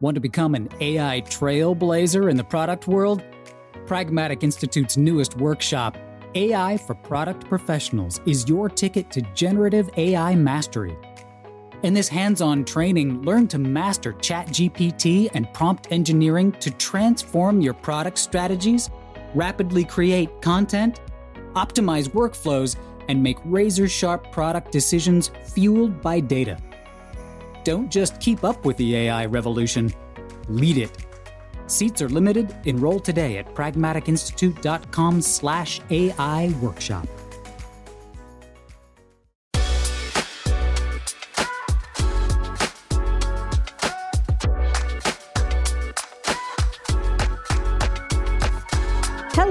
Want to become an AI trailblazer in the product world? Pragmatic Institute's newest workshop, AI for Product Professionals, is your ticket to generative AI mastery. In this hands on training, learn to master ChatGPT and prompt engineering to transform your product strategies, rapidly create content, optimize workflows, and make razor sharp product decisions fueled by data. Don't just keep up with the AI revolution, lead it. Seats are limited. Enroll today at pragmaticinstitute.com slash AI workshop.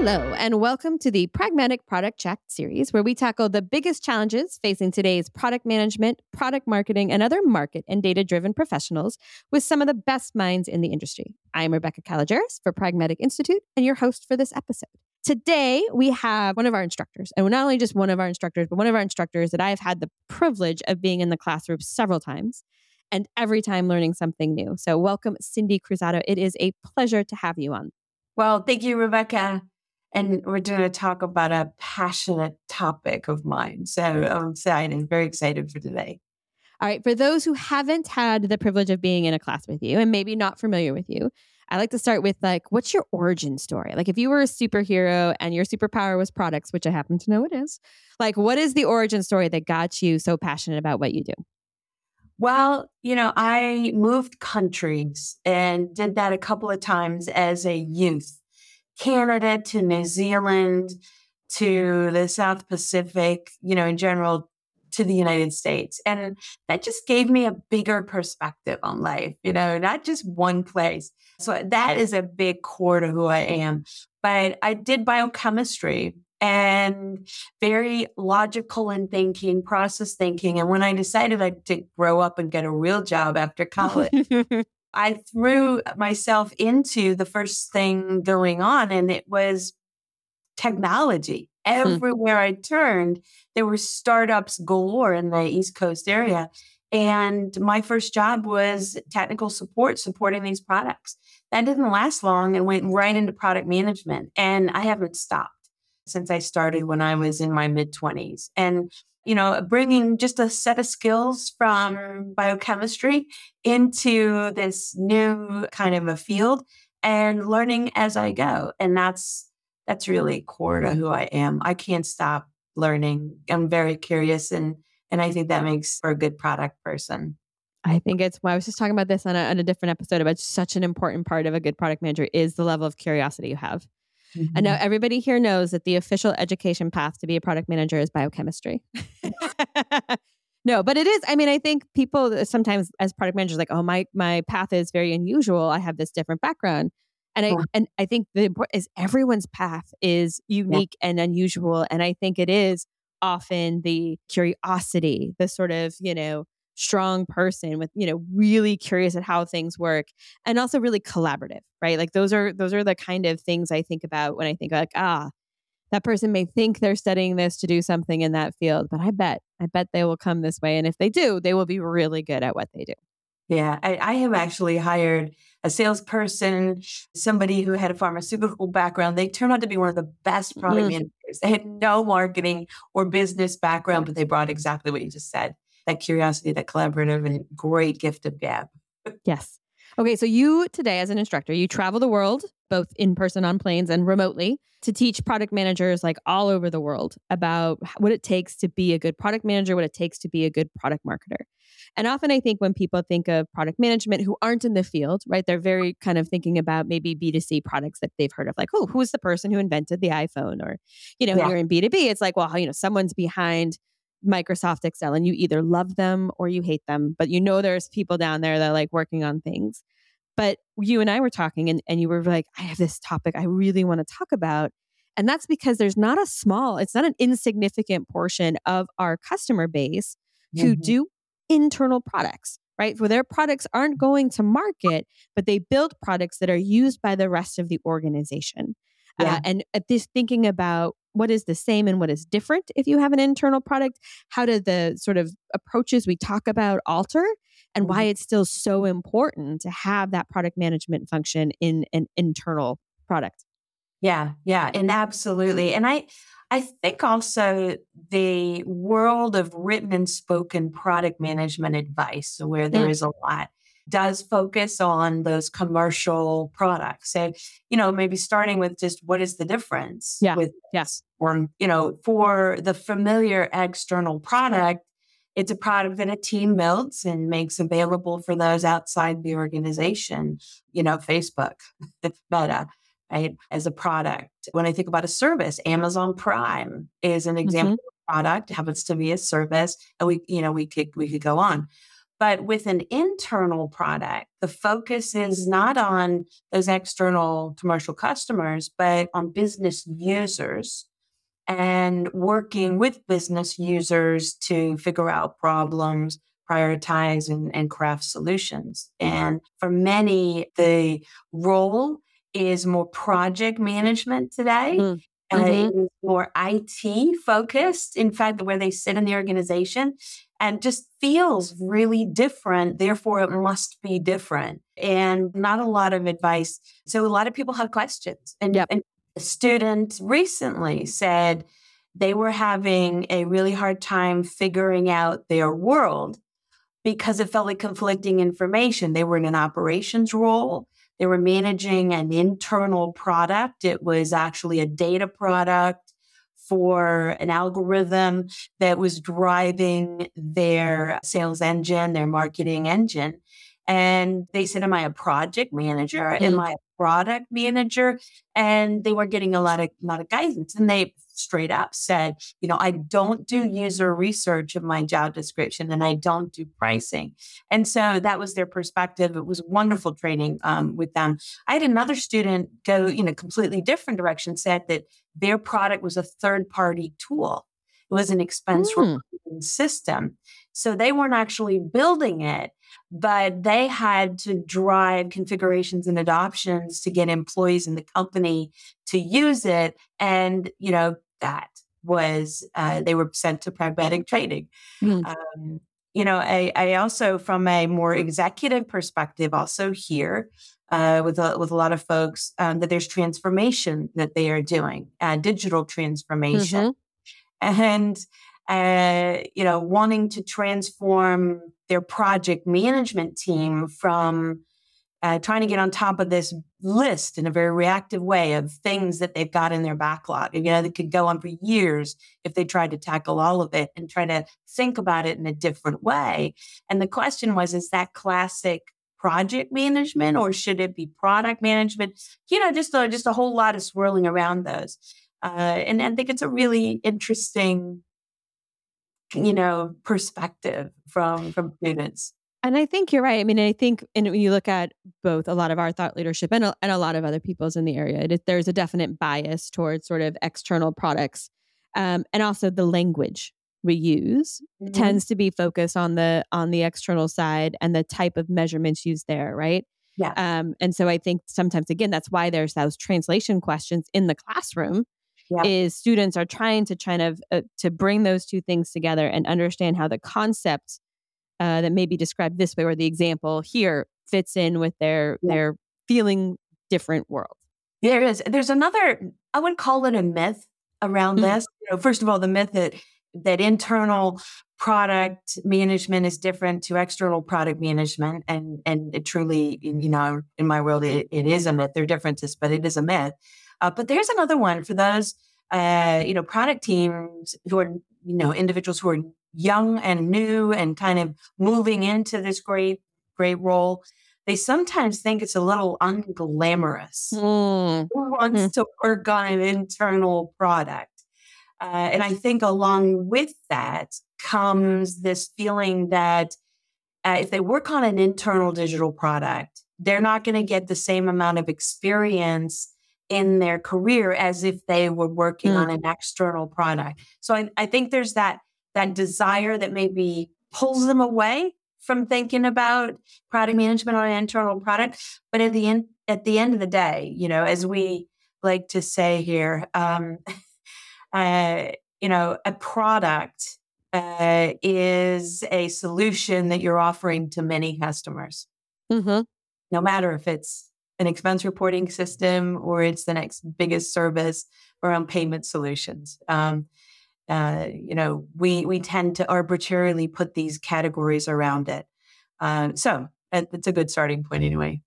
Hello, and welcome to the Pragmatic Product Check series, where we tackle the biggest challenges facing today's product management, product marketing, and other market and data driven professionals with some of the best minds in the industry. I'm Rebecca Kalogeris for Pragmatic Institute and your host for this episode. Today, we have one of our instructors, and not only just one of our instructors, but one of our instructors that I have had the privilege of being in the classroom several times and every time learning something new. So, welcome, Cindy Cruzado. It is a pleasure to have you on. Well, thank you, Rebecca. And we're going to talk about a passionate topic of mine. So um, I'm excited, very excited for today. All right. For those who haven't had the privilege of being in a class with you and maybe not familiar with you, I like to start with like, what's your origin story? Like, if you were a superhero and your superpower was products, which I happen to know it is, like, what is the origin story that got you so passionate about what you do? Well, you know, I moved countries and did that a couple of times as a youth. Canada to New Zealand to the South Pacific, you know, in general to the United States. And that just gave me a bigger perspective on life, you know, not just one place. So that is a big core to who I am. But I did biochemistry and very logical in thinking, process thinking. And when I decided I to grow up and get a real job after college, I threw myself into the first thing going on, and it was technology. Hmm. Everywhere I turned, there were startups galore in the East Coast area. And my first job was technical support, supporting these products. That didn't last long and went right into product management. And I haven't stopped since I started when I was in my mid 20s. And you know, bringing just a set of skills from biochemistry into this new kind of a field and learning as I go. And that's that's really core to who I am. I can't stop learning. I'm very curious and and I think that makes for a good product person. I think it's well, I was just talking about this on a, on a different episode about such an important part of a good product manager is the level of curiosity you have. Mm-hmm. And now everybody here knows that the official education path to be a product manager is biochemistry. no, but it is. I mean, I think people sometimes as product managers like, oh, my my path is very unusual. I have this different background. And I and I think the important is everyone's path is unique yeah. and unusual. And I think it is often the curiosity, the sort of, you know, strong person with you know really curious at how things work and also really collaborative right? Like those are those are the kind of things i think about when i think like ah that person may think they're studying this to do something in that field but i bet i bet they will come this way and if they do they will be really good at what they do. Yeah i, I have actually hired a salesperson somebody who had a pharmaceutical background. They turned out to be one of the best product mm. managers. They had no marketing or business background but they brought exactly what you just said that curiosity, that collaborative, and great gift of gab. Yes. Okay, so you today, as an instructor, you travel the world, both in person on planes and remotely, to teach product managers like all over the world about what it takes to be a good product manager, what it takes to be a good product marketer. And often I think when people think of product management who aren't in the field, right, they're very kind of thinking about maybe B2C products that they've heard of, like, oh, who's the person who invented the iPhone? Or, you know, yeah. you're in B2B, it's like, well, you know, someone's behind Microsoft Excel and you either love them or you hate them, but you know there's people down there that are like working on things. But you and I were talking and, and you were like, I have this topic I really want to talk about. And that's because there's not a small, it's not an insignificant portion of our customer base mm-hmm. who do internal products, right? Where their products aren't going to market, but they build products that are used by the rest of the organization. Yeah. uh, and at this thinking about what is the same and what is different if you have an internal product how do the sort of approaches we talk about alter and mm-hmm. why it's still so important to have that product management function in an internal product yeah yeah and absolutely and i i think also the world of written and spoken product management advice where there mm. is a lot does focus on those commercial products. And you know maybe starting with just what is the difference yeah with yes or you know for the familiar external product it's a product that a team builds and makes available for those outside the organization you know facebook meta right as a product. When i think about a service amazon prime is an example mm-hmm. product happens to be a service and we you know we could we could go on but with an internal product, the focus is not on those external commercial customers, but on business users and working with business users to figure out problems, prioritize, and, and craft solutions. And for many, the role is more project management today. Mm. Mm-hmm. Uh, more IT focused, in fact, where they sit in the organization and just feels really different. Therefore, it must be different and not a lot of advice. So, a lot of people have questions. And, yep. and a student recently said they were having a really hard time figuring out their world because it felt like conflicting information. They were in an operations role. They were managing an internal product. It was actually a data product for an algorithm that was driving their sales engine, their marketing engine. And they said, Am I a project manager? Am mm-hmm. I a product manager? And they were getting a lot of lot of guidance. And they straight up said, you know, I don't do user research in my job description and I don't do pricing. And so that was their perspective. It was wonderful training um, with them. I had another student go, in a completely different direction, said that their product was a third party tool. It was an expense mm. system. So they weren't actually building it, but they had to drive configurations and adoptions to get employees in the company to use it. And, you know, that was uh, they were sent to pragmatic training. Mm. Um, you know, I, I, also, from a more executive perspective, also here uh, with a, with a lot of folks um, that there's transformation that they are doing, uh, digital transformation, mm-hmm. and uh, you know, wanting to transform their project management team from uh, trying to get on top of this list in a very reactive way of things that they've got in their backlog. You know, that could go on for years if they tried to tackle all of it and try to think about it in a different way. And the question was, is that classic project management or should it be product management? You know, just a, just a whole lot of swirling around those. Uh, and I think it's a really interesting, you know, perspective from from students. And I think you're right. I mean, I think, and when you look at both a lot of our thought leadership and a, and a lot of other people's in the area, it, there's a definite bias towards sort of external products, um, and also the language we use mm-hmm. tends to be focused on the on the external side and the type of measurements used there, right? Yeah. Um, and so I think sometimes again that's why there's those translation questions in the classroom. Yeah. Is students are trying to kind of uh, to bring those two things together and understand how the concept uh, that may be described this way or the example here fits in with their yeah. their feeling different world. There is. There's another. I would call it a myth around mm-hmm. this. You know, first of all, the myth that that internal product management is different to external product management, and and it truly, you know, in my world, it, it is a myth. There are differences, but it is a myth. Uh, but there's another one for those, uh, you know, product teams who are, you know, individuals who are young and new and kind of moving into this great, great role, they sometimes think it's a little unglamorous. Mm. Who wants mm. to work on an internal product? Uh, and I think along with that comes this feeling that uh, if they work on an internal digital product, they're not going to get the same amount of experience in their career as if they were working mm. on an external product. So I, I think there's that that desire that maybe pulls them away from thinking about product management on an internal product. But at the end, at the end of the day, you know, as we like to say here. Um, uh, you know, a product uh, is a solution that you're offering to many customers. Mm-hmm. No matter if it's an expense reporting system or it's the next biggest service around payment solutions. Um, uh, you know, we we tend to arbitrarily put these categories around it. Uh, so it's a good starting point, anyway.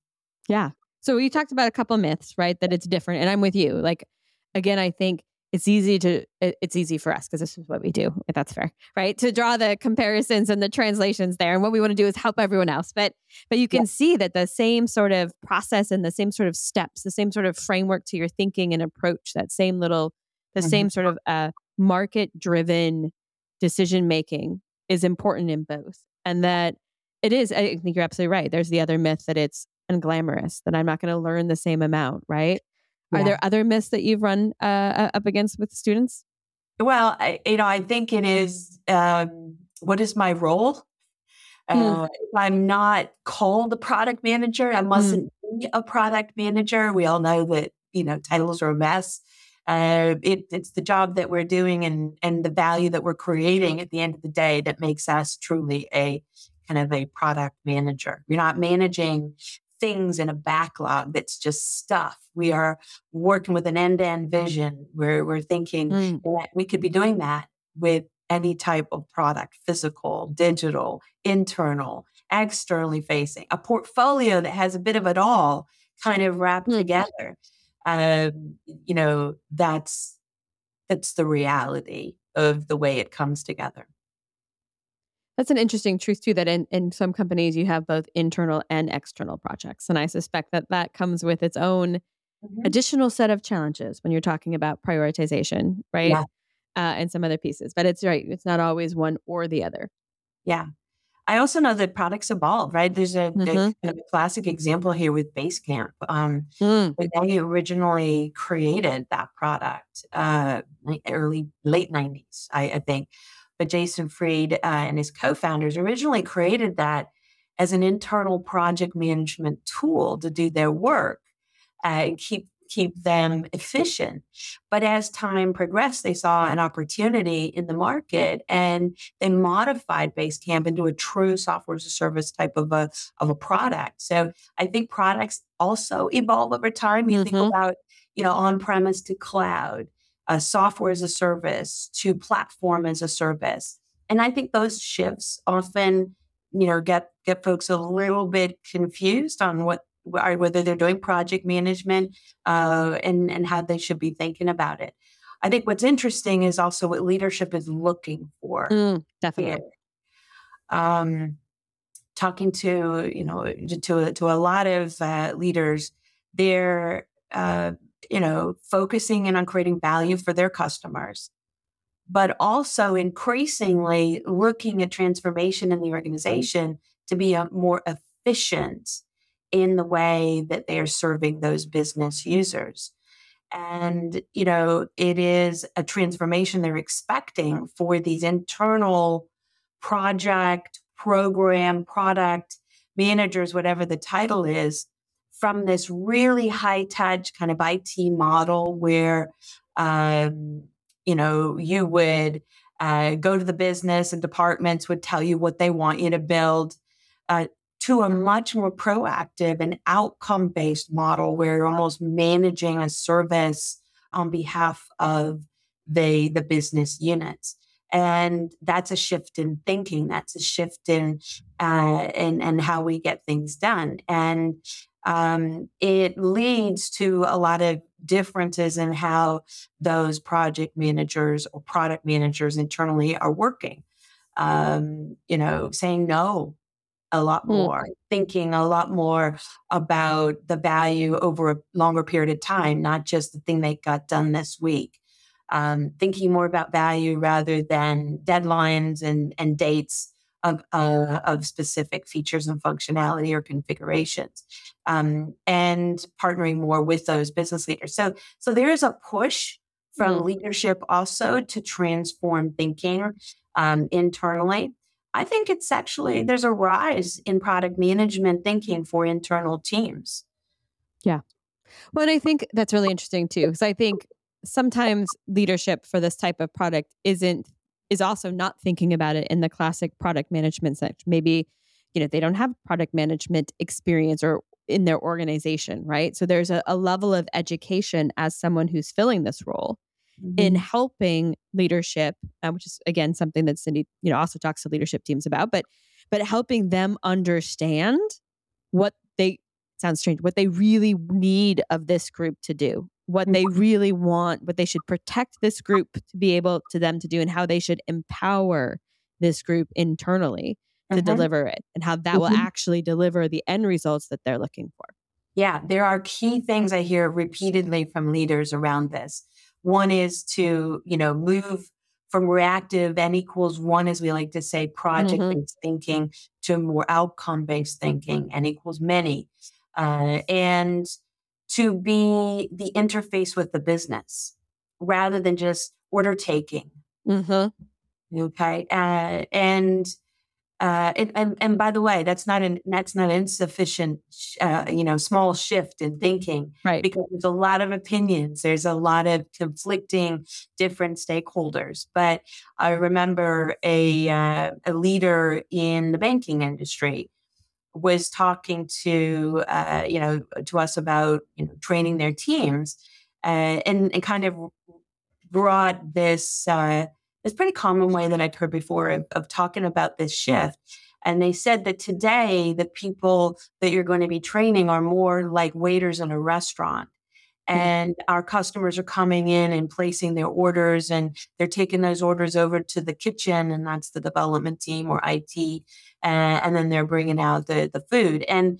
Yeah. So you talked about a couple myths, right? That it's different, and I'm with you. Like, again, I think it's easy to it's easy for us because this is what we do if that's fair right to draw the comparisons and the translations there and what we want to do is help everyone else but but you can yeah. see that the same sort of process and the same sort of steps the same sort of framework to your thinking and approach that same little the mm-hmm. same sort of uh, market driven decision making is important in both and that it is i think you're absolutely right there's the other myth that it's unglamorous that i'm not going to learn the same amount right yeah. Are there other myths that you've run uh, up against with students? Well, I, you know, I think it is um, what is my role? Hmm. Uh, if I'm not called a product manager, I hmm. mustn't mm. be a product manager. We all know that you know titles are a mess. Uh, it, it's the job that we're doing and and the value that we're creating at the end of the day that makes us truly a kind of a product manager. You're not managing things in a backlog that's just stuff. We are working with an end to end vision where we're thinking mm. that we could be doing that with any type of product physical, digital, internal, externally facing, a portfolio that has a bit of it all kind of wrapped mm. together. Um, you know, that's that's the reality of the way it comes together. That's an interesting truth too. That in, in some companies you have both internal and external projects, and I suspect that that comes with its own mm-hmm. additional set of challenges when you're talking about prioritization, right? Yeah. Uh, and some other pieces, but it's right. It's not always one or the other. Yeah. I also know that products evolve, right? There's a, mm-hmm. a, a classic example here with Basecamp. Um, mm. When they originally created that product, uh, early, late 90s, I, I think but Jason Fried uh, and his co founders originally created that as an internal project management tool to do their work uh, and keep keep them efficient. But as time progressed, they saw an opportunity in the market and they modified Basecamp into a true software as a service type of a, of a product. So I think products also evolve over time. You mm-hmm. think about, you know, on-premise to cloud uh, software as a service to platform as a service. And I think those shifts often, you know, get get folks a little bit confused on what whether they're doing project management uh, and and how they should be thinking about it. I think what's interesting is also what leadership is looking for. Mm, definitely. Um, talking to you know to to a lot of uh, leaders, they're uh, you know, focusing in on creating value for their customers, but also increasingly looking at transformation in the organization to be more efficient in the way that they are serving those business users. And, you know, it is a transformation they're expecting for these internal project, program, product managers, whatever the title is, from this really high touch kind of IT model where, um, you know, you would uh, go to the business and departments would tell you what they want you to build, uh, to a much more proactive and outcome based model where you're almost managing a service on behalf of the the business units. And that's a shift in thinking. That's a shift in uh, in and how we get things done. And um, it leads to a lot of differences in how those project managers or product managers internally are working. Um, you know, saying no a lot hmm. more, mm. thinking a lot more about the value over a longer period of time, not just the thing they got done this week. Um, thinking more about value rather than deadlines and, and dates of, uh, of specific features and functionality or configurations um, and partnering more with those business leaders. So so there is a push from mm-hmm. leadership also to transform thinking um, internally. I think it's actually there's a rise in product management thinking for internal teams. Yeah. Well, and I think that's really interesting too, because I think sometimes leadership for this type of product isn't is also not thinking about it in the classic product management sense. Maybe, you know, they don't have product management experience or in their organization, right? So there's a, a level of education as someone who's filling this role mm-hmm. in helping leadership, uh, which is again something that Cindy, you know, also talks to leadership teams about, but but helping them understand what they sounds strange, what they really need of this group to do, what they mm-hmm. really want, what they should protect this group to be able to them to do, and how they should empower this group internally to uh-huh. deliver it, and how that mm-hmm. will actually deliver the end results that they're looking for. Yeah, there are key things I hear repeatedly from leaders around this. One is to, you know, move from reactive n equals one, as we like to say, project based mm-hmm. thinking to more outcome based thinking, n equals many uh, and to be the interface with the business rather than just order taking. Mm-hmm. Okay, uh, and, uh, and, and and by the way, that's not an that's not insufficient, uh, you know, small shift in thinking, right? Because there's a lot of opinions, there's a lot of conflicting different stakeholders. But I remember a uh, a leader in the banking industry was talking to uh, you know to us about you know training their teams uh, and, and kind of brought this uh, this pretty common way that I'd heard before of, of talking about this shift. And they said that today the people that you're going to be training are more like waiters in a restaurant. Mm. And our customers are coming in and placing their orders, and they're taking those orders over to the kitchen, and that's the development team or IT and, and then they're bringing out the the food and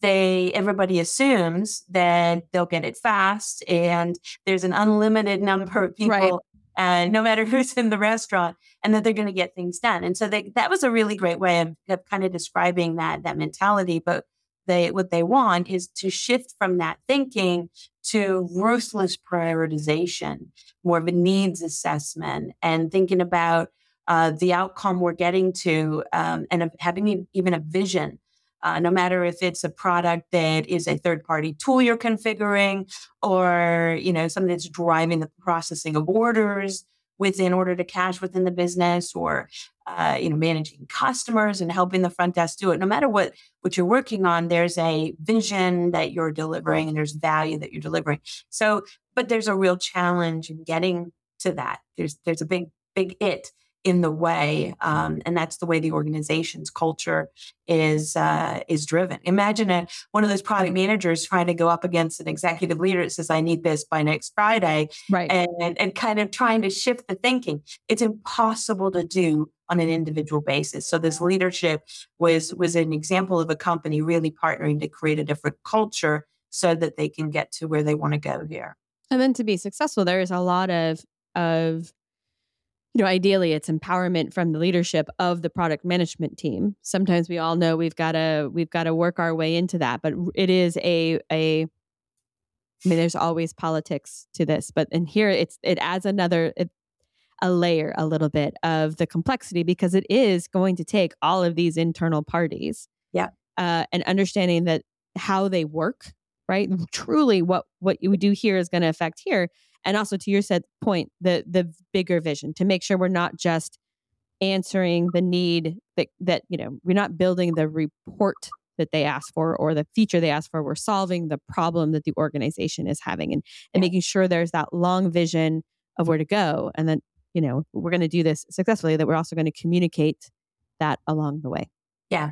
they everybody assumes that they'll get it fast and there's an unlimited number of people right. and no matter who's in the restaurant and that they're going to get things done and so they, that was a really great way of, of kind of describing that that mentality but they what they want is to shift from that thinking to ruthless prioritization more of a needs assessment and thinking about uh, the outcome we're getting to um, and having even a vision. Uh, no matter if it's a product that is a third party tool you're configuring or you know something that's driving the processing of orders within order to cash within the business or uh, you know managing customers and helping the front desk do it no matter what what you're working on there's a vision that you're delivering and there's value that you're delivering so but there's a real challenge in getting to that there's there's a big big it in the way, um, and that's the way the organization's culture is uh, is driven. Imagine a, one of those product managers trying to go up against an executive leader that says, "I need this by next Friday," right? And and kind of trying to shift the thinking. It's impossible to do on an individual basis. So this leadership was was an example of a company really partnering to create a different culture so that they can get to where they want to go here. And then to be successful, there is a lot of of you know, ideally it's empowerment from the leadership of the product management team. Sometimes we all know we've got to we've got to work our way into that, but it is a a I mean, there's always politics to this, but in here it's it adds another it, a layer, a little bit of the complexity because it is going to take all of these internal parties, yeah, uh, and understanding that how they work, right? Truly, what what you do here is going to affect here, and also to your said point the the bigger vision to make sure we're not just answering the need that that you know we're not building the report that they ask for or the feature they ask for. We're solving the problem that the organization is having and, and making sure there's that long vision of where to go and then you know we're going to do this successfully that we're also going to communicate that along the way yeah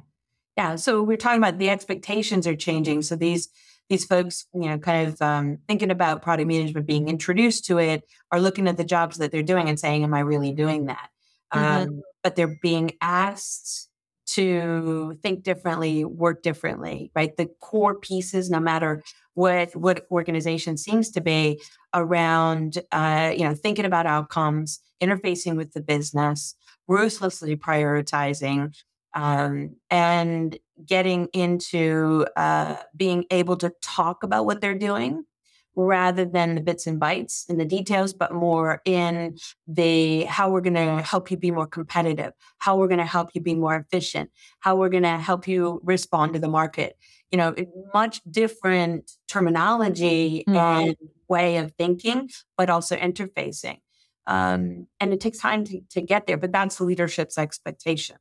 yeah so we're talking about the expectations are changing so these these folks, you know, kind of um, thinking about product management, being introduced to it, are looking at the jobs that they're doing and saying, "Am I really doing that?" Mm-hmm. Um, but they're being asked to think differently, work differently, right? The core pieces, no matter what what organization seems to be around, uh, you know, thinking about outcomes, interfacing with the business, ruthlessly prioritizing, um, and getting into uh, being able to talk about what they're doing rather than the bits and bytes and the details, but more in the how we're going to help you be more competitive, how we're going to help you be more efficient, how we're going to help you respond to the market. You know, much different terminology mm-hmm. and way of thinking, but also interfacing. Um, and it takes time to, to get there, but that's leadership's expectation.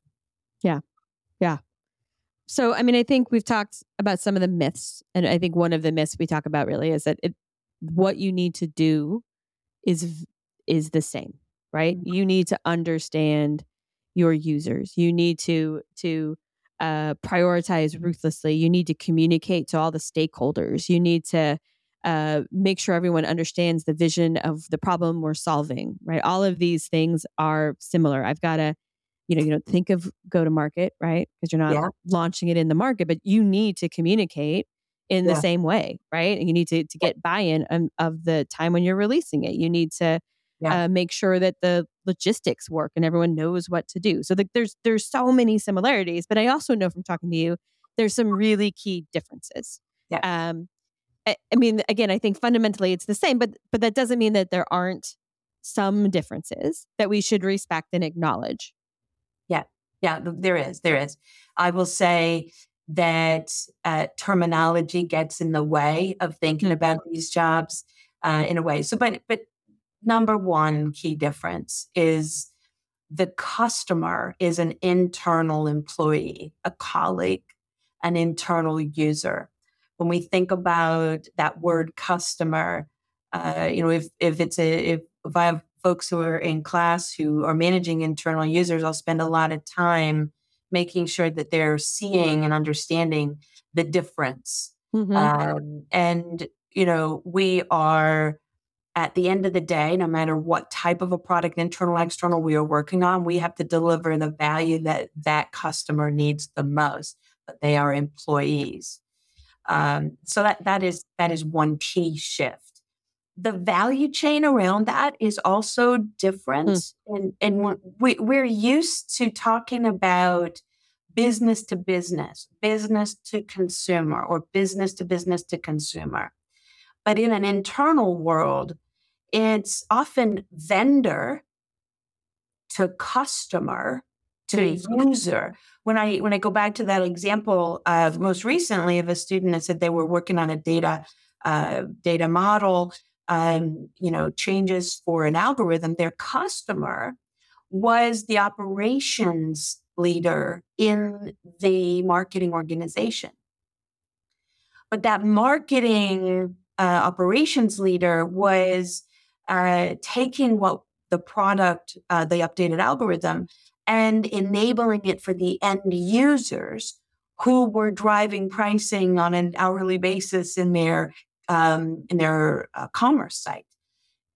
Yeah. Yeah. So, I mean, I think we've talked about some of the myths. And I think one of the myths we talk about really is that it, what you need to do is is the same, right? Mm-hmm. You need to understand your users. You need to to uh, prioritize ruthlessly. You need to communicate to all the stakeholders. You need to uh, make sure everyone understands the vision of the problem we're solving. Right? All of these things are similar. I've got to, you know, you don't think of go to market, right? Because you're not yeah. launching it in the market, but you need to communicate in yeah. the same way, right? And you need to to get buy-in um, of the time when you're releasing it. You need to yeah. uh, make sure that the logistics work and everyone knows what to do. So the, there's there's so many similarities, but I also know from talking to you, there's some really key differences. Yeah. Um, I, I mean, again, I think fundamentally it's the same, but but that doesn't mean that there aren't some differences that we should respect and acknowledge. Yeah, yeah, there is, there is. I will say that uh, terminology gets in the way of thinking mm-hmm. about these jobs uh, in a way. So, but but number one key difference is the customer is an internal employee, a colleague, an internal user. When we think about that word customer, uh, you know, if if it's a if, if I have folks who are in class who are managing internal users, I'll spend a lot of time making sure that they're seeing and understanding the difference. Mm-hmm. Um, and you know, we are at the end of the day, no matter what type of a product, internal, external, we are working on, we have to deliver the value that that customer needs the most. But they are employees, um, so that that is that is one key shift. The value chain around that is also different, mm. and and we we're used to talking about business to business, business to consumer, or business to business to consumer. But in an internal world, it's often vendor to customer to mm-hmm. user. When I when I go back to that example of most recently of a student that said they were working on a data uh, data model, um, you know, changes for an algorithm, their customer was the operations leader in the marketing organization. But that marketing uh, operations leader was uh, taking what the product, uh, the updated algorithm, and enabling it for the end users who were driving pricing on an hourly basis in their um, in their uh, commerce site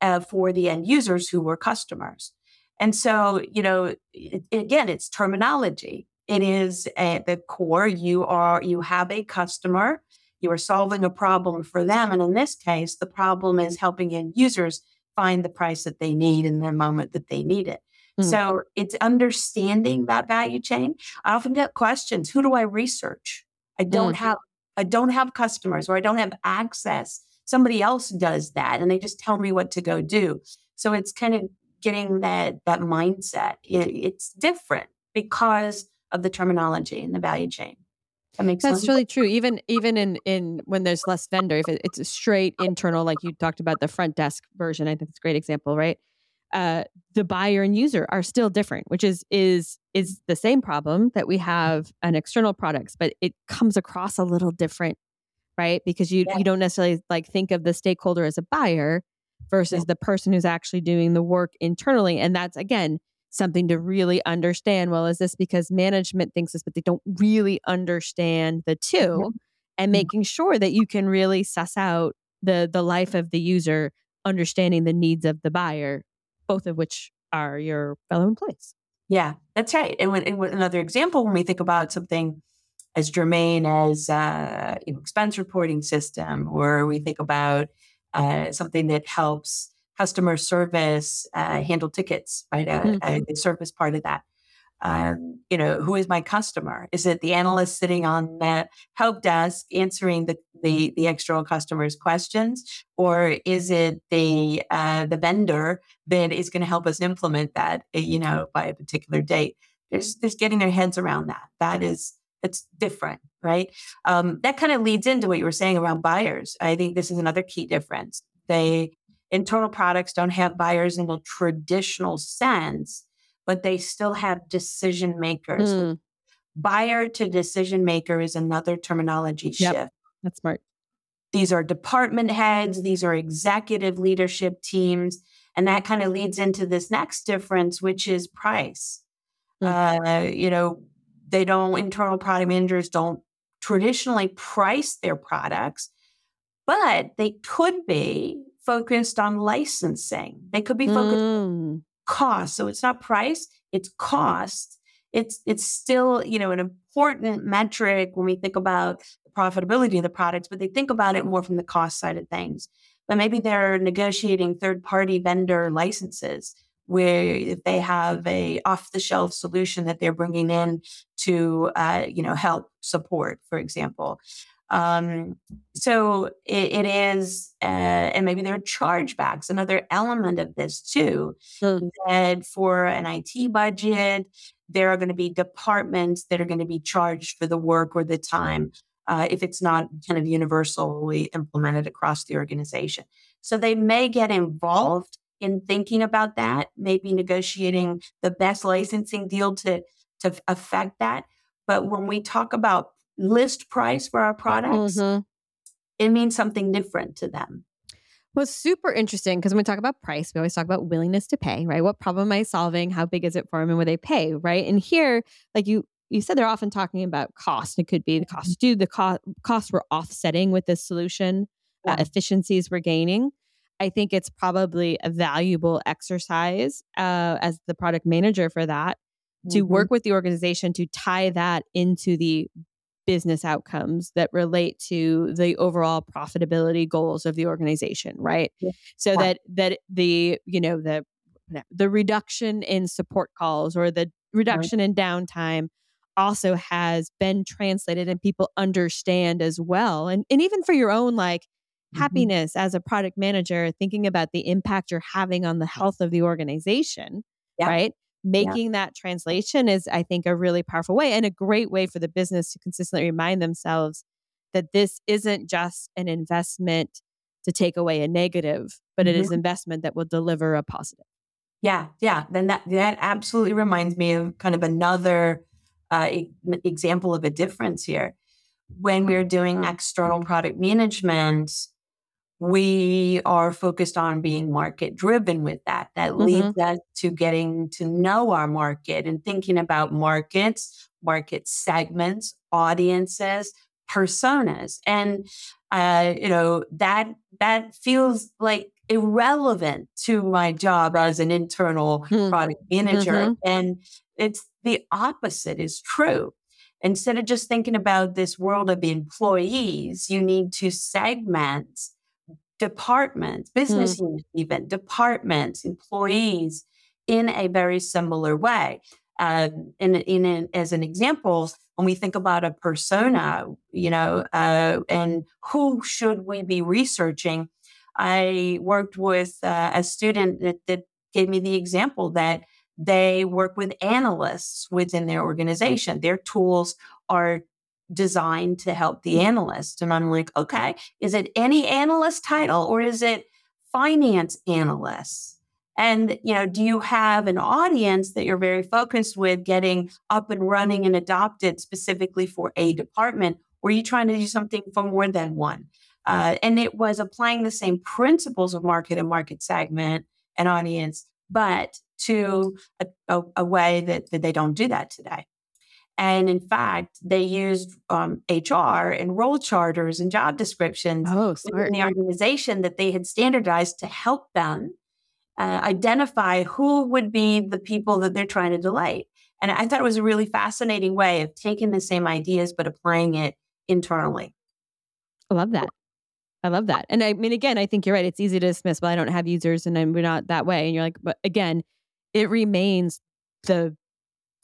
uh, for the end users who were customers. And so, you know, it, again, it's terminology. It is at the core. You are you have a customer. You are solving a problem for them, and in this case, the problem is helping end users find the price that they need in the moment that they need it. Mm-hmm. So it's understanding that value chain. I often get questions: Who do I research? I don't mm-hmm. have I don't have customers, or I don't have access. Somebody else does that, and they just tell me what to go do. So it's kind of getting that that mindset. It, it's different because of the terminology and the value chain. That makes That's sense. really true. Even even in in when there's less vendor, if it, it's a straight internal, like you talked about the front desk version, I think it's a great example, right? Uh, the buyer and user are still different, which is is is the same problem that we have on external products, but it comes across a little different, right? Because you yeah. you don't necessarily like think of the stakeholder as a buyer versus yeah. the person who's actually doing the work internally, and that's again something to really understand. Well, is this because management thinks this, but they don't really understand the 2 mm-hmm. and making sure that you can really suss out the the life of the user, understanding the needs of the buyer, both of which are your fellow employees. Yeah, that's right. And, when, and another example, when we think about something as germane as uh, you know, expense reporting system, or we think about uh, something that helps customer service, uh, handle tickets, right? Uh, mm-hmm. Uh, the service part of that. Um, you know, who is my customer? Is it the analyst sitting on the help desk answering the the, the external customers' questions, or is it the uh, the vendor that is going to help us implement that? Uh, you know, by a particular date. There's there's getting their heads around that. That is it's different, right? Um, that kind of leads into what you were saying around buyers. I think this is another key difference. They internal products don't have buyers in the traditional sense, but they still have decision makers. Mm. Buyer to decision maker is another terminology yep. shift. That's smart. These are department heads, these are executive leadership teams. And that kind of leads into this next difference, which is price. Mm. Uh, you know, they don't, internal product managers don't traditionally price their products, but they could be focused on licensing. They could be focused mm. on cost. So it's not price, it's cost. It's it's still, you know, an important metric when we think about the profitability of the products, but they think about it more from the cost side of things. But maybe they're negotiating third-party vendor licenses where if they have a off-the-shelf solution that they're bringing in to, uh, you know, help support, for example. Um, so it, it is, uh, and maybe there are chargebacks, another element of this too. Mm. That for an IT budget, there are going to be departments that are going to be charged for the work or the time uh, if it's not kind of universally implemented across the organization. So they may get involved in thinking about that, maybe negotiating the best licensing deal to to affect that. But when we talk about list price for our products, mm-hmm. it means something different to them. Well, super interesting because when we talk about price, we always talk about willingness to pay, right? What problem am I solving? How big is it for them and will they pay, right? And here, like you you said, they're often talking about cost. It could be the cost mm-hmm. to do, the cost costs we're offsetting with this solution, uh, yeah. uh, efficiencies we're gaining. I think it's probably a valuable exercise uh, as the product manager for that to mm-hmm. work with the organization to tie that into the business outcomes that relate to the overall profitability goals of the organization right yeah. so yeah. that that the you know the the reduction in support calls or the reduction right. in downtime also has been translated and people understand as well and and even for your own like mm-hmm. happiness as a product manager thinking about the impact you're having on the health of the organization yeah. right making yeah. that translation is i think a really powerful way and a great way for the business to consistently remind themselves that this isn't just an investment to take away a negative but mm-hmm. it is mm-hmm. investment that will deliver a positive yeah yeah then that that absolutely reminds me of kind of another uh, e- example of a difference here when we're doing external product management we are focused on being market driven with that. That mm-hmm. leads us to getting to know our market and thinking about markets, market segments, audiences, personas. And, uh, you know, that, that feels like irrelevant to my job as an internal mm-hmm. product manager. Mm-hmm. And it's the opposite is true. Instead of just thinking about this world of employees, you need to segment departments, business mm. units, even departments, employees in a very similar way. Uh, in, in, as an example, when we think about a persona, you know, uh, and who should we be researching? I worked with uh, a student that, that gave me the example that they work with analysts within their organization. Their tools are designed to help the analyst. And I'm like, okay, is it any analyst title or is it finance analyst? And, you know, do you have an audience that you're very focused with getting up and running and adopted specifically for a department? Or are you trying to do something for more than one? Uh, and it was applying the same principles of market and market segment and audience, but to a, a, a way that, that they don't do that today. And in fact, they used um, HR and role charters and job descriptions oh, in the organization that they had standardized to help them uh, identify who would be the people that they're trying to delight. And I thought it was a really fascinating way of taking the same ideas but applying it internally. I love that. I love that. And I mean, again, I think you're right. It's easy to dismiss, well, I don't have users and I'm, we're not that way. And you're like, but again, it remains the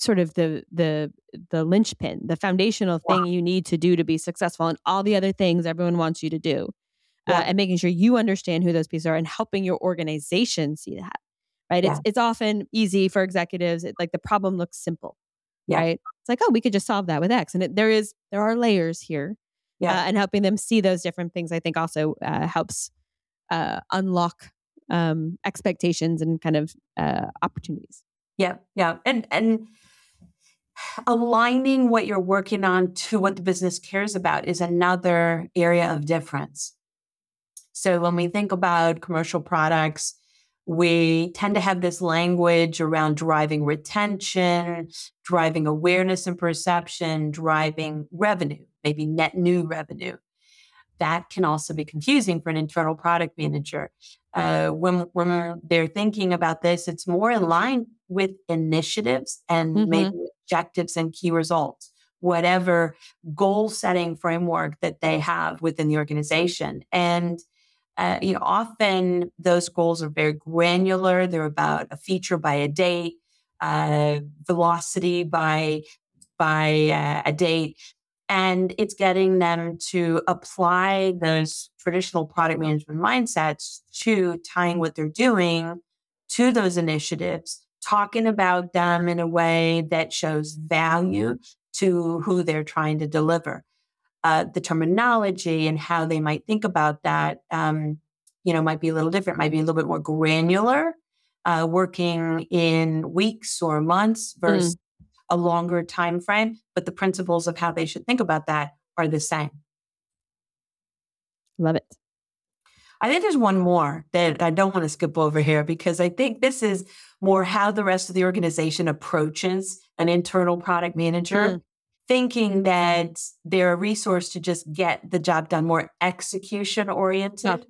sort of the the the linchpin, the foundational thing yeah. you need to do to be successful, and all the other things everyone wants you to do, uh, yeah. uh, and making sure you understand who those pieces are, and helping your organization see that. Right? Yeah. It's it's often easy for executives. It, like the problem looks simple, right? it's like, oh, we could just solve that with X. And it, there is, there are layers here. Yeah. Uh, and helping them see those different things, I think also uh, helps uh, unlock um, expectations and kind of uh, opportunities. Yeah. Yeah. And, and, aligning what you're working on to what the business cares about is another area of difference. So when we think about commercial products, we tend to have this language around driving retention, driving awareness and perception, driving revenue, maybe net new revenue. That can also be confusing for an internal product manager. Uh, when, when they're thinking about this, it's more in line with initiatives and mm-hmm. maybe objectives and key results, whatever goal setting framework that they have within the organization. And uh, you know, often those goals are very granular. They're about a feature by a date, uh, velocity by by uh, a date, and it's getting them to apply those traditional product management mindsets to tying what they're doing to those initiatives, talking about them in a way that shows value to who they're trying to deliver uh, the terminology and how they might think about that, um, you know, might be a little different, might be a little bit more granular, uh, working in weeks or months mm. versus. A longer time frame. But the principles of how they should think about that are the same. Love it. I think there's one more that I don't want to skip over here because I think this is more how the rest of the organization approaches an internal product manager. Mm thinking that they're a resource to just get the job done more execution oriented.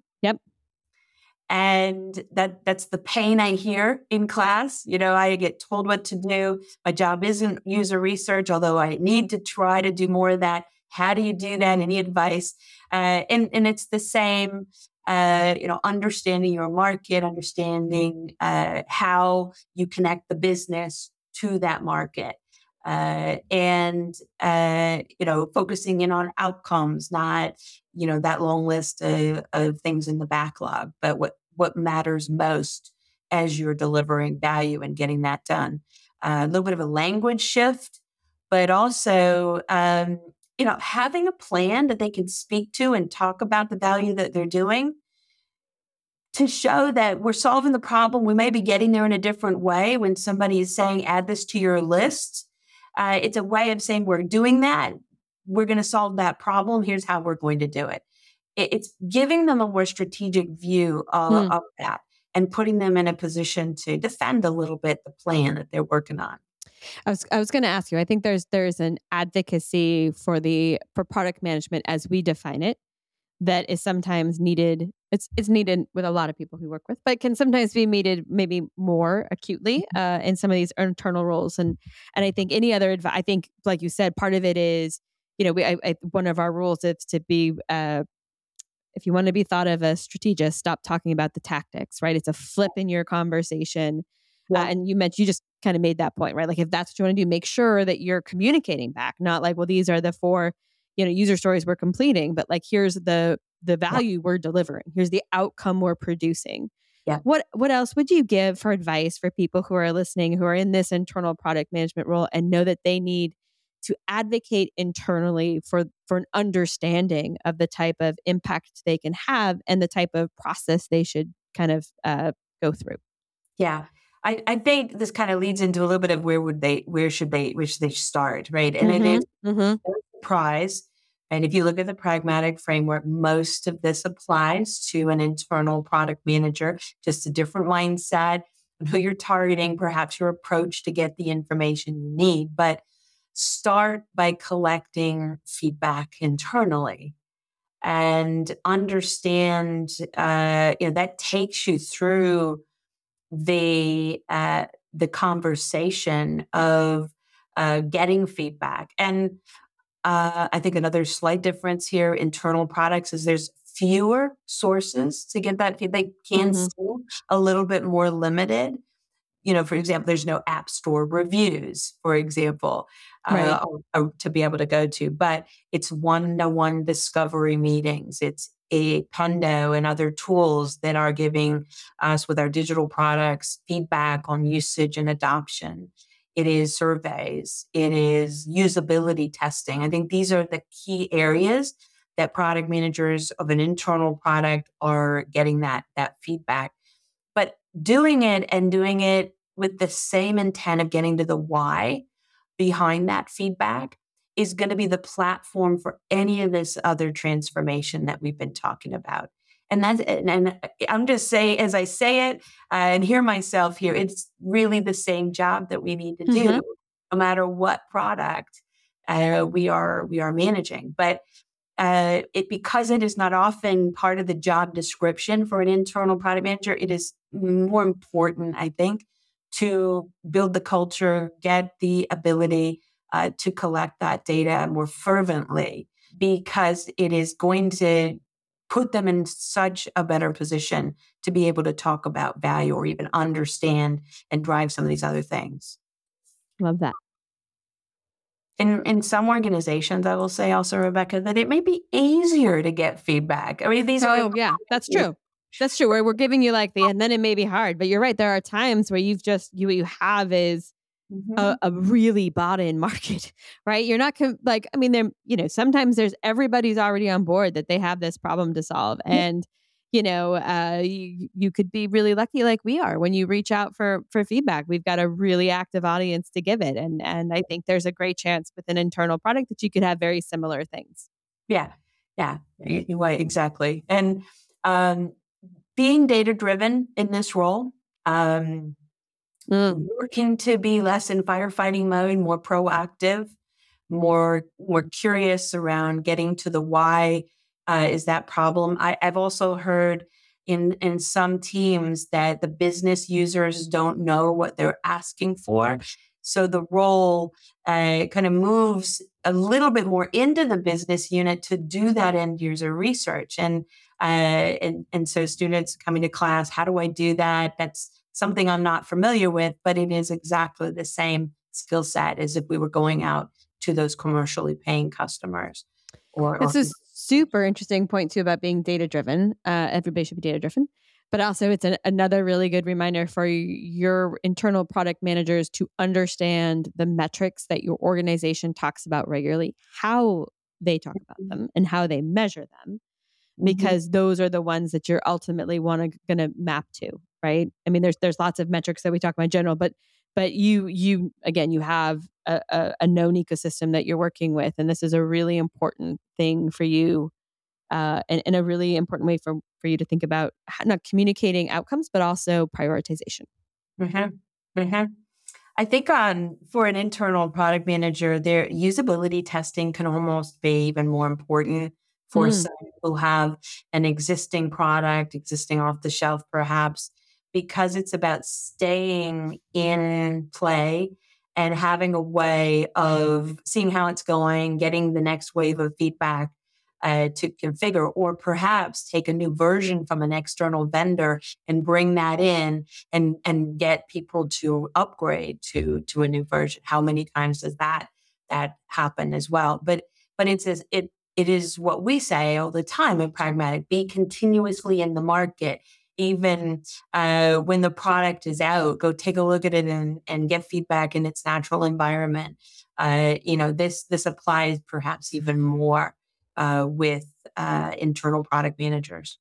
And that that's the pain I hear in class. You know, I get told what to do. My job isn't user research, although I need to try to do more of that. How do you do that? Any advice? Uh, and and it's the same. Uh, you know, understanding your market, understanding uh, how you connect the business to that market uh, and uh, you know focusing in on outcomes not you know that long list of, of, things in the backlog but what what matters most as you're delivering value and getting that done uh, a little bit of a language shift but also um, you know having a plan that they can speak to and talk about the value that they're doing to show that we're solving the problem we may be getting there in a different way when somebody is saying add this to your list uh, it's a way of saying we're doing that. We're going to solve that problem. Here's how we're going to do it. it it's giving them a more strategic view of, hmm. of that and putting them in a position to defend a little bit the plan that they're working on. I was I was going to ask you. I think there's there's an advocacy for the for product management as we define it that is sometimes needed it's it's needed with a lot of people who work with, but can sometimes be needed maybe more acutely mm-hmm. uh, in some of these internal roles. And and I think any other advice, I think like you said, part of it is you know we I, I, one of our rules is to be uh, if you want to be thought of as strategist, stop talking about the tactics. Right, it's a flip in your conversation. Uh, yeah. Uh, and you mentioned you just kind of made that point, right? Like if that's what you want to do, make sure that you're communicating back, not like, well, these are the four, you know, user stories we're completing, but like here's the the value yeah. we're delivering. Here's the outcome we're producing. Yeah. What what else would you give for advice for people who are listening who are in this internal product management role and know that they need to advocate internally for for an understanding of the type of impact they can have and the type of process they should kind of uh, go through? Yeah. I, I think this kind of leads into a little bit of where would they where should they where should they start, right? And mm-hmm. it is mm-hmm. surprise and if you look at the pragmatic framework, most of this applies to an internal product manager, just a different mindset, who you're targeting, perhaps your approach to get the information you need. But start by collecting feedback internally and understand uh, you know that takes you through the uh, the conversation of uh, getting feedback and uh, I think another slight difference here, internal products, is there's fewer sources to get that feedback. Can mm-hmm. a little bit more limited. You know, for example, there's no app store reviews, for example, right. uh, or, or to be able to go to, but it's one-to-one discovery meetings. It's a Pendo and other tools that are giving us with our digital products feedback on usage and adoption it is surveys, it is usability testing. I think these are the key areas that product managers of an internal product are getting that that feedback. Doing it and doing it with the same intent of getting to the why behind that feedback is going to be the platform for any of this other transformation that we've been talking about. And that's and I'm just saying as I say it uh, and hear myself here, it's really the same job that we need to do, mm-hmm. no matter what product uh, we are we are managing. But uh, it because it is not often part of the job description for an internal product manager, it is more important, I think, to build the culture, get the ability uh, to collect that data more fervently, because it is going to put them in such a better position to be able to talk about value or even understand and drive some of these other things. Love that in in some organizations, I will say also, Rebecca, that it may be easier to get feedback. I mean, these oh, are yeah, that's true. That's true. Where we're giving you like the, and then it may be hard, but you're right. There are times where you've just you what you have is mm-hmm. a, a, really bought in market, right? You're not com- like I mean, there you know sometimes there's everybody's already on board that they have this problem to solve, and you know, uh, you, you could be really lucky like we are when you reach out for for feedback. We've got a really active audience to give it, and and I think there's a great chance with an internal product that you could have very similar things. Yeah, yeah, right, exactly. And um, being data driven in this role, um, mm. working to be less in firefighting mode, more proactive, more more curious around getting to the why uh, is that problem. I, I've also heard in in some teams that the business users don't know what they're asking for. So the role uh, kind of moves a little bit more into the business unit to do that end user research. And uh, and and so students coming to class, how do I do that? That's something I'm not familiar with, but it is exactly the same skill set as if we were going out to those commercially paying customers. Or, this or- is super interesting point too about being data driven. Uh, everybody should be data driven, but also it's an, another really good reminder for your internal product managers to understand the metrics that your organization talks about regularly, how they talk about mm-hmm. them, and how they measure them, mm-hmm. because those are the ones that you're ultimately want to going to map to, right? I mean, there's there's lots of metrics that we talk about in general, but but you you again you have a, a, a, known ecosystem that you're working with and this is a really important thing for you uh, and, and a really important way for, for you to think about not communicating outcomes but also prioritization mm-hmm. Mm-hmm. i think on for an internal product manager their usability testing can almost be even more important for mm. some who have an existing product existing off the shelf perhaps because it's about staying in play and having a way of seeing how it's going, getting the next wave of feedback uh, to configure, or perhaps take a new version from an external vendor and bring that in and and get people to upgrade to to a new version. How many times does that that happen as well? But but it's it it is what we say all the time in pragmatic: be continuously in the market even uh, when the product is out, go take a look at it and, and get feedback in its natural environment. Uh, you know, this this applies perhaps even more uh, with uh, internal product managers.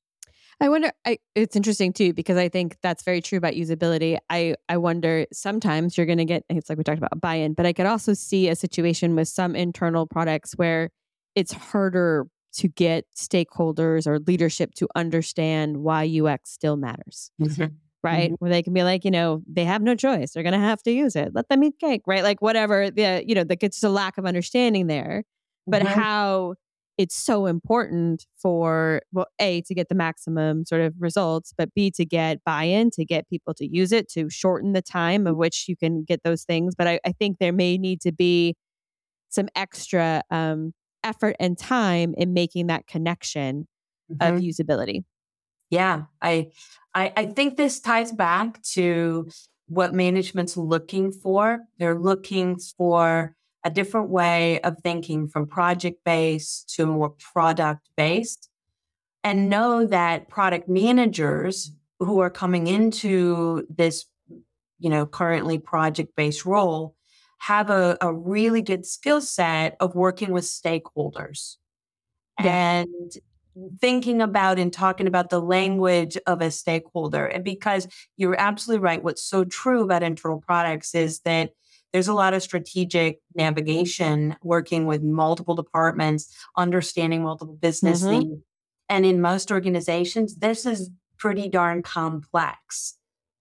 I wonder. I, it's interesting too because I think that's very true about usability. I I wonder sometimes you're going to get. It's like we talked about buy-in, but I could also see a situation with some internal products where it's harder to get stakeholders or leadership to understand why UX still matters. Mm-hmm. Right. Mm-hmm. Where they can be like, you know, they have no choice. They're going to have to use it. Let them eat cake. Right. Like, whatever the, you know, the, it's a lack of understanding there. But mm-hmm. how it's so important for, well, A, to get the maximum sort of results, but B, to get buy in, to get people to use it, to shorten the time of which you can get those things. But I, I think there may need to be some extra um, effort and time in making that connection mm-hmm. of usability. Yeah, I, I I think this ties back to what management's looking for. They're looking for a different way of thinking from project based to more product based and know that product managers who are coming into this you know currently project based role have a, a really good skill set of working with stakeholders yeah. and thinking about and talking about the language of a stakeholder. And because you're absolutely right, what's so true about internal products is that there's a lot of strategic navigation working with multiple departments, understanding multiple business mm-hmm. needs. And in most organizations, this is pretty darn complex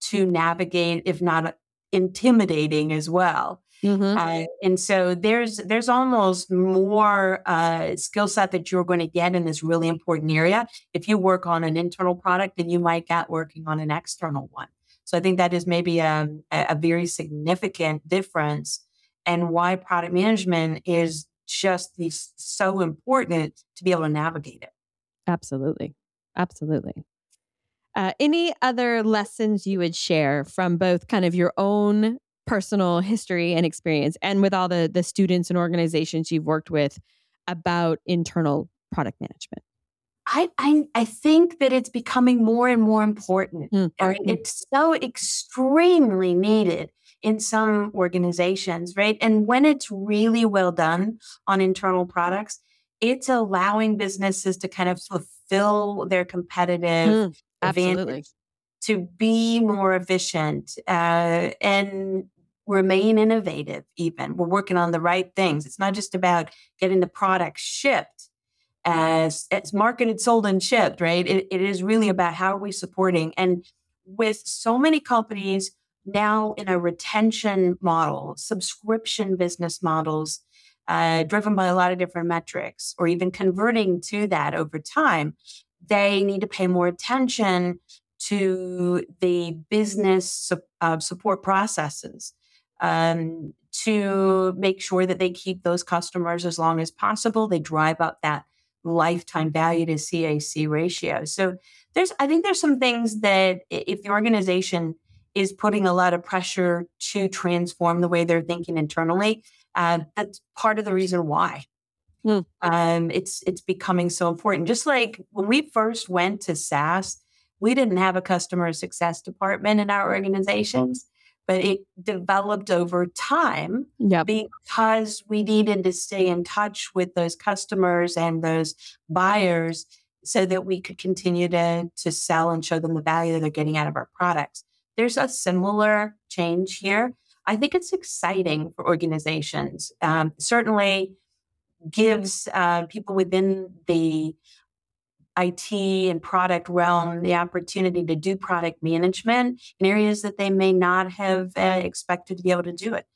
to navigate, if not intimidating as well. Mm-hmm. Uh, and so there's there's almost more uh, skill set that you're going to get in this really important area if you work on an internal product than you might get working on an external one. So I think that is maybe um, a, a very significant difference, and why product management is just the, so important to be able to navigate it. Absolutely, absolutely. Uh, any other lessons you would share from both kind of your own personal history and experience and with all the the students and organizations you've worked with about internal product management I, I, I think that it's becoming more and more important. Mm-hmm. It's so extremely needed in some organizations, right? And when it's really well done on internal products, it's allowing businesses to kind of fulfill their competitive mm, advantage to be more efficient uh, and remain innovative even. We're working on the right things. It's not just about getting the product shipped as it's marketed sold and shipped right? It, it is really about how are we supporting? And with so many companies now in a retention model subscription business models uh, driven by a lot of different metrics or even converting to that over time they need to pay more attention to the business uh, support processes um, to make sure that they keep those customers as long as possible. They drive up that lifetime value to CAC ratio. So there's, I think there's some things that if the organization is putting a lot of pressure to transform the way they're thinking internally, uh, that's part of the reason why. Mm. Um, it's it's becoming so important. Just like when we first went to SaaS, we didn't have a customer success department in our organizations but it developed over time yep. because we needed to stay in touch with those customers and those buyers so that we could continue to, to sell and show them the value that they're getting out of our products. There's a similar change here. I think it's exciting for organizations. Um, certainly gives uh, people within the IT and product realm the opportunity to do product management in areas that they may not have uh, expected to be able to do it.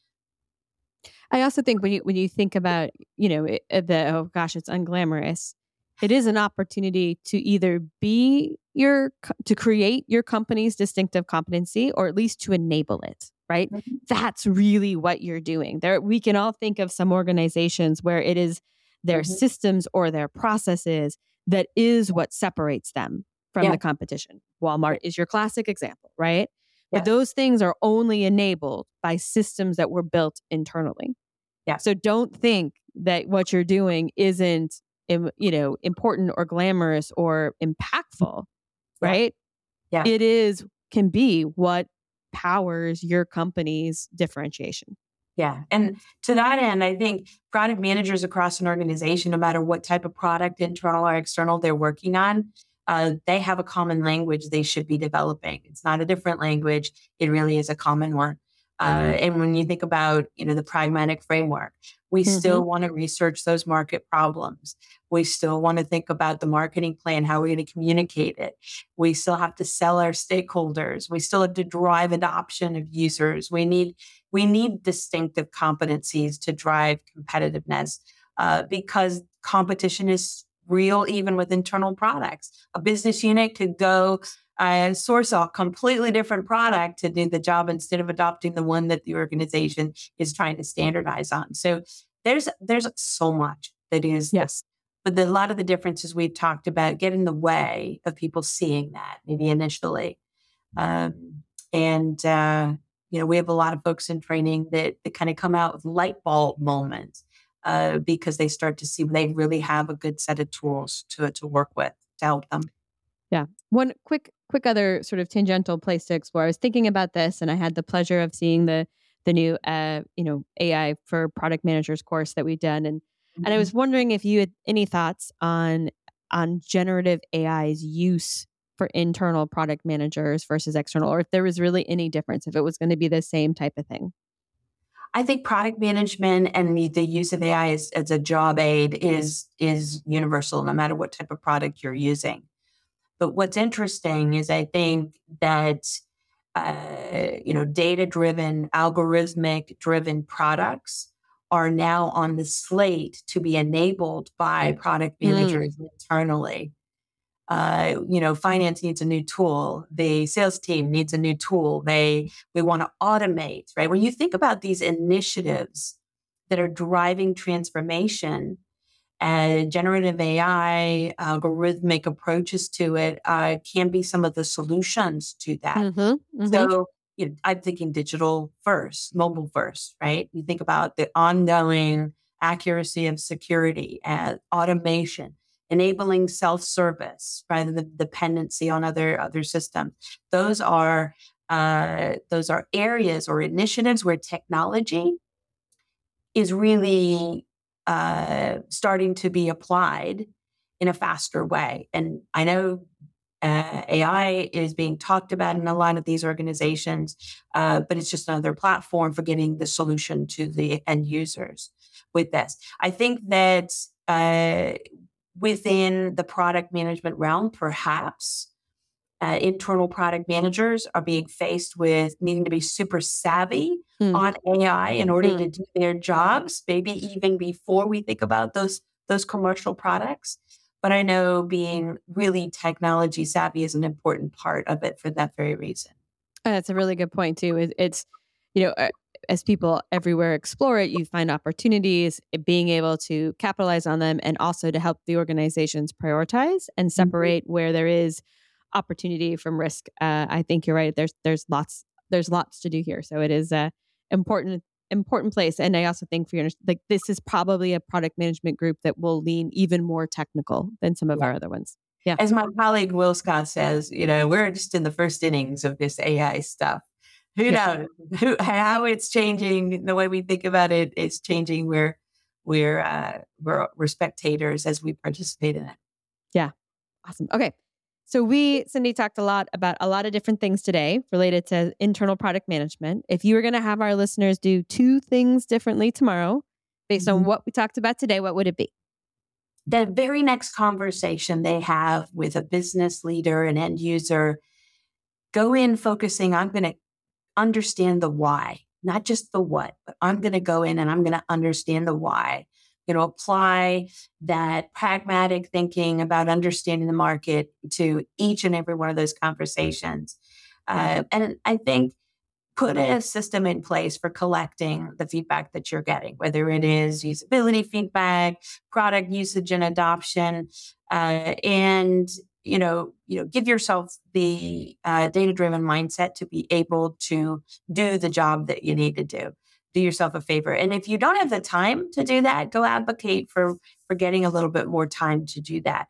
I also think when you when you think about you know uh, the oh gosh it's unglamorous, it is an opportunity to either be your to create your company's distinctive competency or at least to enable it right mm-hmm. that's really what you're doing there we can all think of some organizations where it is their mm-hmm. systems or their processes that is what separates them from yeah. the competition. Walmart is your classic example, right? But those things are only enabled by systems that were built internally. Yeah. So don't think that what you're doing isn't you know important or glamorous or mm, impactful, yeah. right? Yeah. It is can be what powers your company's differentiation. Yeah. And to that end, I think product managers across an organization, no matter what type of product, internal or external, they're working on, uh, they have a common language they should be developing. It's not a different language. It really is a common one. Uh, and when you think about, you know, the pragmatic framework, we mm-hmm. still want to research those market problems. We still want to think about the marketing plan, how we're going to communicate it. We still have to sell our stakeholders. We still have to drive adoption of users. We need we need distinctive competencies to drive competitiveness uh, because competition is real even with internal products. A business unit could go uh, source a completely different product to do the job instead of adopting the one that the organization is trying to standardize on. So there's there's so much that is yes. But the, a lot of the differences we've talked about get in the way of people seeing that maybe initially. Um, and uh, you know, we have a lot of folks in training that, that kind of come out with light bulb moments uh, because they start to see they really have a good set of tools to to work with to help them. Yeah. One quick quick other sort of tangential place to explore. I was thinking about this and I had the pleasure of seeing the the new uh, you know AI for product managers course that we've done, and mm-hmm. and I was Mm-hmm. wondering if you had any thoughts on on generative AI's use for internal product managers versus external, or if there was really any difference, if it was going to be the same type of thing. I think product management and the, the use of AI as, as a job aid is is universal, no matter what type of product you're using. But what's interesting is I think that uh, you know data driven, algorithmic driven products are now on the slate to be enabled by product Mm. managers internally. Uh, you know, finance needs a new tool. The sales team needs a new tool. They we want to automate, right? When you think about these initiatives that are driving transformation, and generative AI, algorithmic approaches to it uh, can be some of the solutions to that. Mm-hmm, So, you know, I'm thinking digital first, mobile first, right? You think about the ongoing accuracy of security and automation, enabling self-service rather than dependency on other other systems. Those are uh, those are areas or initiatives where technology is really uh, starting to be applied in a faster way. And I know uh, AI is being talked about in a lot of these organizations, uh, but it's just another platform for getting the solution to the end users with this. I think that uh, within the product management realm, perhaps uh, internal product managers are being faced with needing to be super savvy Mm. on AI in order Mm. to do their jobs, maybe even before we think about those those commercial products. But I know being really technology savvy is an important part of it for that very reason. Uh, That's a really good point too. It, it's you know uh, as people everywhere explore it, you find opportunities, being able to capitalize on them, and also to help the organizations prioritize and separate where there is opportunity from risk. Uh, I think you're right. There's there's lots there's lots to do here, so it is a important important place. And I also think for your like this is probably a product management group that will lean even more technical than some of Yeah. our other ones. Yeah. As my colleague Will Scott says, you know, we're just in the first innings of this AI stuff. Who Yeah. knows Who, how it's changing? The way we think about it, is changing. We're we're uh, we're we're spectators as we participate in it. Yeah. Awesome. Okay. So we, Cindy, talked a lot about a lot of different things today related to internal product management. If you were going to have our listeners do two things differently tomorrow, based on Mhm. what we talked about today, what would it be? the very next conversation they have with a business leader, an end user, go in focusing, I'm going to understand the why, not just the what, but I'm going to go in and I'm going to understand the why. You know, apply that pragmatic thinking about understanding the market to each and every one of those conversations. Uh, and I think put a system in place for collecting the feedback that you're getting, whether it is usability feedback, product usage and adoption, uh, and you know, you know, give yourself the uh, data-driven mindset to be able to do the job that you need to do. Do yourself a favor, and if you don't have the time to do that, go advocate for for getting a little bit more time to do that.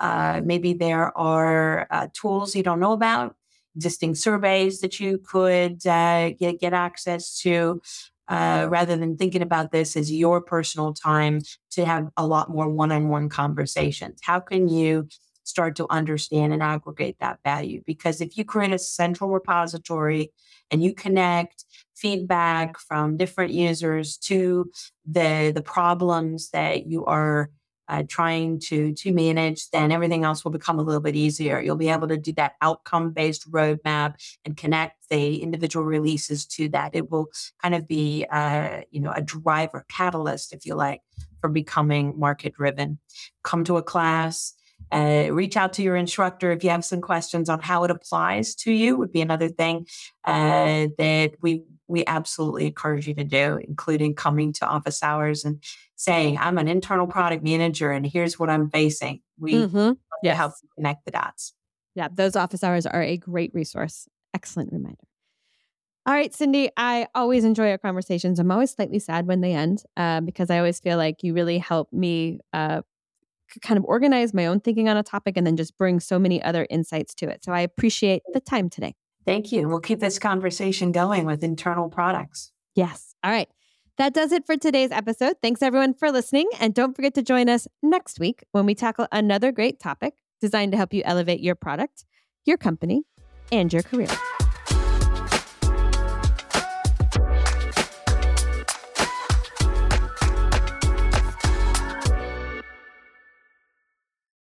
Uh, maybe there are uh, tools you don't know about existing surveys that you could uh, get, get access to uh, rather than thinking about this as your personal time to have a lot more one-on-one conversations how can you start to understand and aggregate that value because if you create a central repository and you connect feedback from different users to the the problems that you are uh, trying to to manage, then everything else will become a little bit easier. You'll be able to do that outcome based roadmap and connect the individual releases to that. It will kind of be, uh, you know, a driver catalyst, if you like, for becoming market driven. Come to a class. Uh, reach out to your instructor if you have some questions on how it applies to you. Would be another thing uh, that we we absolutely encourage you to do, including coming to office hours and saying, I'm an internal product manager and here's what I'm facing. We Mhm. Yes. help connect the dots. Yeah, those office hours are a great resource. Excellent reminder. All right, Cindy, I always enjoy our conversations. I'm always slightly sad when they end uh, because I always feel like you really help me uh, kind of organize my own thinking on a topic and then just bring so many other insights to it. So I appreciate the time today. Thank you. We'll keep this conversation going with internal products. Yes. All right. That does it for today's episode. Thanks everyone for listening. And don't forget to join us next week when we tackle another great topic designed to help you elevate your product, your company, and your career.